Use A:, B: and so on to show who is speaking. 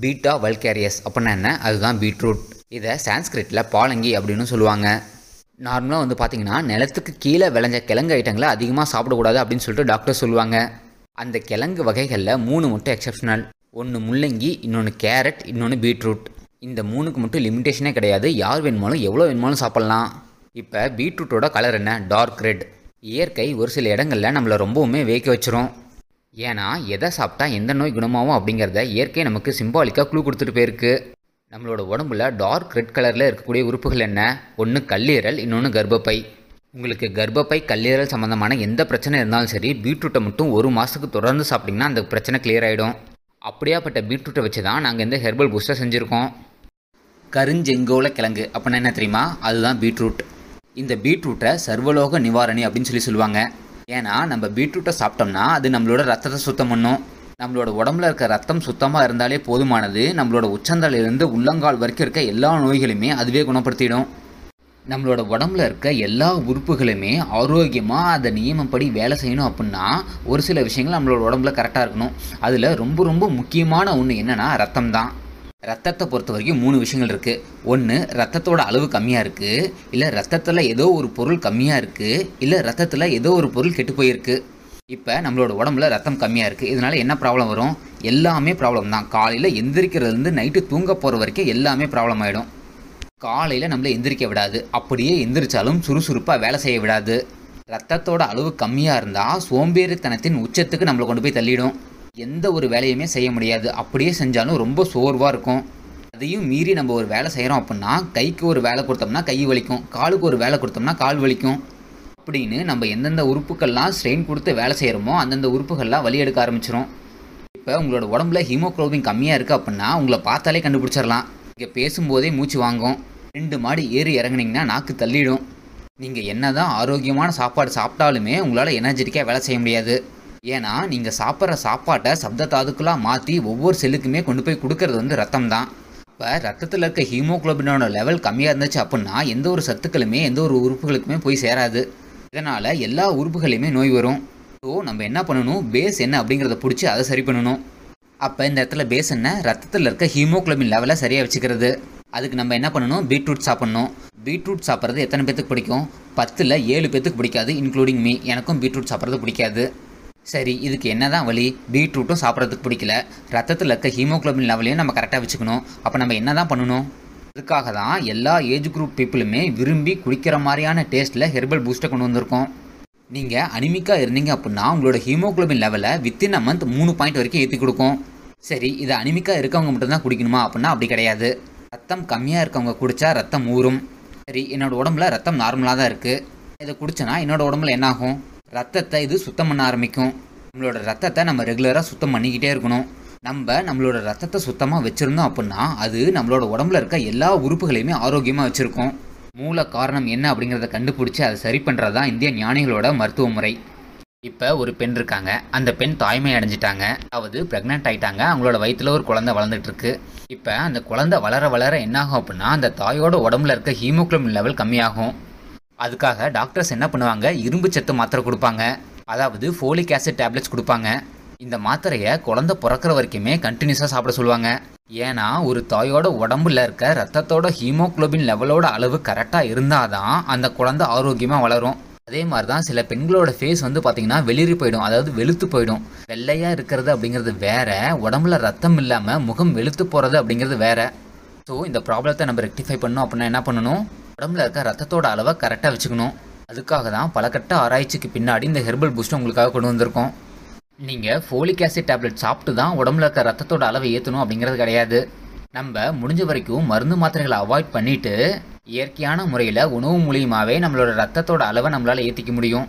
A: Beta வல்கேரியஸ் அப்படின்னா என்ன? அதுதான் பீட்ரூட். இதை சான்ஸ்கிரிட்டில் பாலங்கி அப்படின்னு சொல்லுவாங்க. நார்மலாக வந்து பார்த்தீங்கன்னா நிலத்துக்கு கீழே விளைஞ்ச கிழங்கு ஐட்டங்களை அதிகமாக சாப்பிடக்கூடாது அப்படின்னு சொல்லிட்டு டாக்டர் சொல்லுவாங்க. அந்த கிழங்கு வகைகளில் மூணு மட்டும் எக்ஸப்ஷனல் ஒன்று முள்ளங்கி இன்னொன்று கேரட் இன்னொன்று பீட்ரூட். இந்த மூணுக்கு மட்டும் லிமிட்டேஷனே கிடையாது. யார் வேணுமாலும் எவ்வளோ வேணுமாலும் சாப்பிட்லாம். இப்போ பீட்ரூட்டோட கலர் என்ன? டார்க் ரெட் இயற்கை ஒரு சில இடங்களில் நம்மளை ரொம்பவுமே வேக்க வச்சிரும். ஏன்னா எதை சாப்பிட்டா எந்த நோய் குணமாகும் அப்படிங்கிறத இயற்கை நமக்கு சிம்பாலிக்காக குழு கொடுத்துட்டு போயிருக்கு. நம்மளோட உடம்புல டார்க் ரெட் கலரில் இருக்கக்கூடிய உறுப்புகள் என்ன? ஒன்று கல்லீரல் இன்னொன்று கர்ப்பப்பை. உங்களுக்கு கர்ப்பப்பை கல்லீரல் சம்மந்தமான எந்த பிரச்சனை இருந்தாலும் சரி பீட்ரூட்டை மட்டும் ஒரு மாதத்துக்கு தொடர்ந்து சாப்பிட்டிங்கன்னா அந்த பிரச்சனை கிளியர் ஆகிடும் அப்படியாப்பட்ட பீட்ரூட்டை வச்சு தான் நாங்கள் இந்த ஹெர்பல் பூஸ்டர் செஞ்சுருக்கோம். கருஞ்செங்கோல கிழங்கு அப்படின்னா என்ன தெரியுமா? அதுதான் பீட்ரூட். இந்த பீட்ரூட்டை சர்வலோக நிவாரணி அப்படின்னு சொல்லி சொல்லுவாங்க. ஏன்னா நம்ம பீட்ரூட்டை சாப்பிட்டோம்னா அது நம்மளோட ரத்தத்தை சுத்தம் பண்ணும். நம்மளோட உடம்புல இருக்க ரத்தம் சுத்தமாக இருந்தாலே போதுமானது. நம்மளோட உச்சந்தலையிலேருந்து உள்ளங்கால் வரைக்கும் இருக்க எல்லா நோய்களையுமே அதுவே குணப்படுத்திடும். நம்மளோட உடம்புல இருக்க எல்லா உறுப்புகளுமே ஆரோக்கியமாக அதை நியமப்படி வேலை செய்யணும் அப்படின்னா ஒரு சில விஷயங்கள் நம்மளோட உடம்புல கரெக்டாக இருக்கணும். அதில் ரொம்ப ரொம்ப முக்கியமான ஒன்று என்னென்னா ரத்தம் தான் ரத்தத்தை பொறுத்த வரைக்கும் மூணு விஷயங்கள் இருக்குது ஒன்று ரத்தத்தோட அளவு கம்மியாக இருக்குது இல்லை ரத்தத்தில் ஏதோ ஒரு பொருள் கம்மியாக இருக்குது இல்லை ரத்தத்தில் ஏதோ ஒரு பொருள் கெட்டு போயிருக்கு. இப்போ நம்மளோட உடம்புல ரத்தம் கம்மியாக இருக்குது இதனால் என்ன ப்ராப்ளம் வரும்? எல்லாமே ப்ராப்ளம் தான். காலையில் எந்திரிக்கிறதுலேருந்து நைட்டு தூங்க போகிற வரைக்கும் எல்லாமே ப்ராப்ளம் ஆகிடும் காலையில் நம்மளை எந்திரிக்க விடாது. அப்படியே எந்திரிச்சாலும் சுறுசுறுப்பாக வேலை செய்ய விடாது. ரத்தத்தோட அளவு கம்மியாக இருந்தால் சோம்பேறித்தனத்தின் உச்சத்துக்கு நம்மளை கொண்டு போய் தள்ளிடும். எந்த ஒரு வேலையுமே செய்ய முடியாது. அப்படியே செஞ்சாலும் ரொம்ப சோர்வாக இருக்கும். அதையும் மீறி நம்ம ஒரு வேலை செய்கிறோம் அப்படின்னா கைக்கு ஒரு வேலை கொடுத்தோம்னா கை வலிக்கும். காலுக்கு ஒரு வேலை கொடுத்தோம்னா கால் வலிக்கும். அப்படின்னு நம்ம எந்தெந்த உறுப்புகள்லாம் ஸ்ட்ரெயின் கொடுத்து வேலை செய்கிறோமோ அந்தந்த உறுப்புகள்லாம் வலி எடுக்க ஆரம்பிச்சிரும். இப்போ உங்களோட உடம்புல ஹீமோக்ளோபின் கம்மியாக இருக்குது அப்படின்னா உங்களை பார்த்தாலே கண்டுபிடிச்சிடலாம் இங்கே பேசும்போதே மூச்சு வாங்கும். ரெண்டு மாடி ஏறி இறங்குனீங்கன்னா நாக்கு தள்ளிடும். நீங்கள் என்ன தான் ஆரோக்கியமான சாப்பாடு சாப்பிட்டாலுமே உங்களால் எனர்ஜெட்டிக்காக வேலை செய்ய முடியாது. ஏன்னா நீங்கள் சாப்பிட்ற சாப்பாட்டை சப்த தாதுக்களாக மாற்றி ஒவ்வொரு செல்லுக்குமே கொண்டு போய் கொடுக்கறது வந்து ரத்தம் தான் இப்போ ரத்தத்தில் இருக்க ஹீமோக்ளோபினோட லெவல் கம்மியாக இருந்துச்சு அப்படின்னா எந்த ஒரு சத்துக்களுமே எந்த ஒரு உறுப்புகளுக்குமே போய் சேராது. இதனால் எல்லா உறுப்புகளையுமே நோய் வரும். ஸோ நம்ம என்ன பண்ணணும்? பேஸ் என்ன அப்படிங்கிறத பிடிச்சி அதை சரி பண்ணணும். அப்போ இந்த இடத்துல பேஸ் என்ன? ரத்தத்தில் இருக்க ஹீமோக்ளோபின் லெவலை சரியாக வச்சுக்கிறது. அதுக்கு நம்ம என்ன பண்ணணும்? பீட்ரூட் சாப்பிட்ணும். பீட்ரூட் சாப்பிட்றது எத்தனை பேத்துக்கு பிடிக்கும்? பத்தில் ஏழு பேத்துக்கு பிடிக்காது இன்க்ளூடிங் மீ எனக்கும் பீட்ரூட் சாப்பிட்றது பிடிக்காது. சரி இதுக்கு என்ன தான் வழி பீட்ரூட்டும் சாப்பிட்றதுக்கு பிடிக்கல. ரத்தத்தில் இருக்க ஹீமோக்ளோபின் லெவலையும் நம்ம கரெக்டாக வச்சுக்கணும். அப்போ நம்ம என்ன தான் பண்ணணும்? அதுக்காக தான் எல்லா ஏஜ் குரூப் பீப்புளுமே விரும்பி குடிக்கிற மாதிரியான டேஸ்ட்டில் ஹெர்பல் பூஸ்ட்டை கொண்டு வந்திருக்கோம். நீங்கள் அனிமிக்காக இருந்தீங்க அப்படின்னா உங்களோட ஹீமோக்ளோபின் லெவலை வித்தின் அ மந்த் மூணு பாயிண்ட் வரைக்கும் ஏற்றி கொடுக்கும். சரி இது அனிமிக்காக இருக்கவங்க மட்டும்தான் குடிக்கணுமா அப்படின்னா அப்படி கிடையாது. ரத்தம் கம்மியாக இருக்கவங்க குடித்தா ரத்தம் ஊறும். சரி என்னோடய உடம்புல ரத்தம் நார்மலாக தான் இருக்குது இதை குடிச்சனா என்னோடய உடம்புல என்னாகும்? ரத்தத்தை இது சுத்தம் பண்ண ஆரம்பிக்கும். நம்மளோட ரத்தத்தை நம்ம ரெகுலராக சுத்தம் பண்ணிக்கிட்டே இருக்கணும். நம்ம நம்மளோட ரத்தத்தை சுத்தமாக வச்சுருந்தோம் அப்படின்னா அது நம்மளோட உடம்புல இருக்க எல்லா உறுப்புகளையுமே ஆரோக்கியமாக வச்சுருக்கோம். மூல காரணம் என்ன அப்படிங்கிறத கண்டுபிடிச்சி அதை சரி பண்ணுறது தான் இந்திய ஞானிகளோட மருத்துவ முறை. இப்போ ஒரு பெண் இருக்காங்க. அந்த பெண் தாய்மை அடைஞ்சிட்டாங்க. அதாவது ப்ரெக்னென்ட் ஆயிட்டாங்க. அவங்களோட வயிற்றில் ஒரு குழந்தை வளர்ந்துட்டுருக்கு இப்போ அந்த குழந்தை வளர வளர என்னாகும் அப்படின்னா அந்த தாயோட உடம்புல இருக்க ஹீமோக்ளோபின் லெவல் கம்மியாகும். அதுக்காக டாக்டர்ஸ் என்ன பண்ணுவாங்க? இரும்பு சத்து மாத்திரை கொடுப்பாங்க. அதாவது ஃபோலிக் ஆசிட் டேப்லெட்ஸ் கொடுப்பாங்க. இந்த மாத்திரையை குழந்தை பிறக்கிற வரைக்குமே கண்டினியூஸாக சாப்பிட சொல்லுவாங்க. ஏன்னா ஒரு தாயோட உடம்புல இருக்க ரத்தத்தோட ஹீமோக்ளோபின் லெவலோட அளவு கரெக்டாக இருந்தால் தான் அந்த குழந்தை ஆரோக்கியமாக வளரும். அதே மாதிரி தான் சில பெண்களோட ஃபேஸ் வந்து பார்த்தீங்கன்னா வெளிரி போயிடும். அதாவது வெளுத்து போயிடும். வெள்ளையாக இருக்கிறது அப்படிங்கிறது வேற. உடம்புல ரத்தம் இல்லாமல் முகம் வெளுத்து போகிறது அப்படிங்கிறது வேற. ஸோ இந்த ப்ராப்ளத்தை நம்ம ரெக்டிஃபை பண்ணணும். அப்படின்னா என்ன பண்ணணும்? உடம்புல இருக்க ரத்தத்தோட அளவை கரெக்டாக வச்சுக்கணும். அதுக்காக தான் பல கட்ட ஆராய்ச்சிக்கு பின்னாடி இந்த ஹெர்பல் பூஸ்ட் உங்களுக்காக கொண்டு வந்திருக்கோம். நீங்கள் ஃபோலிக் ஆசிட் டேப்லெட் சாப்பிட்டு தான் உடம்புல இருக்க ரத்தத்தோட அளவை ஏற்றணும் அப்படிங்கிறது கிடையாது. நம்ம முடிஞ்ச வரைக்கும் மருந்து மாத்திரைகளை அவாய்ட் பண்ணிட்டு இயற்கையான முறையில் உணவு மூலியமாகவே நம்மளோட ரத்தத்தோட அளவை நம்மளால் ஏற்றிக்க முடியும்.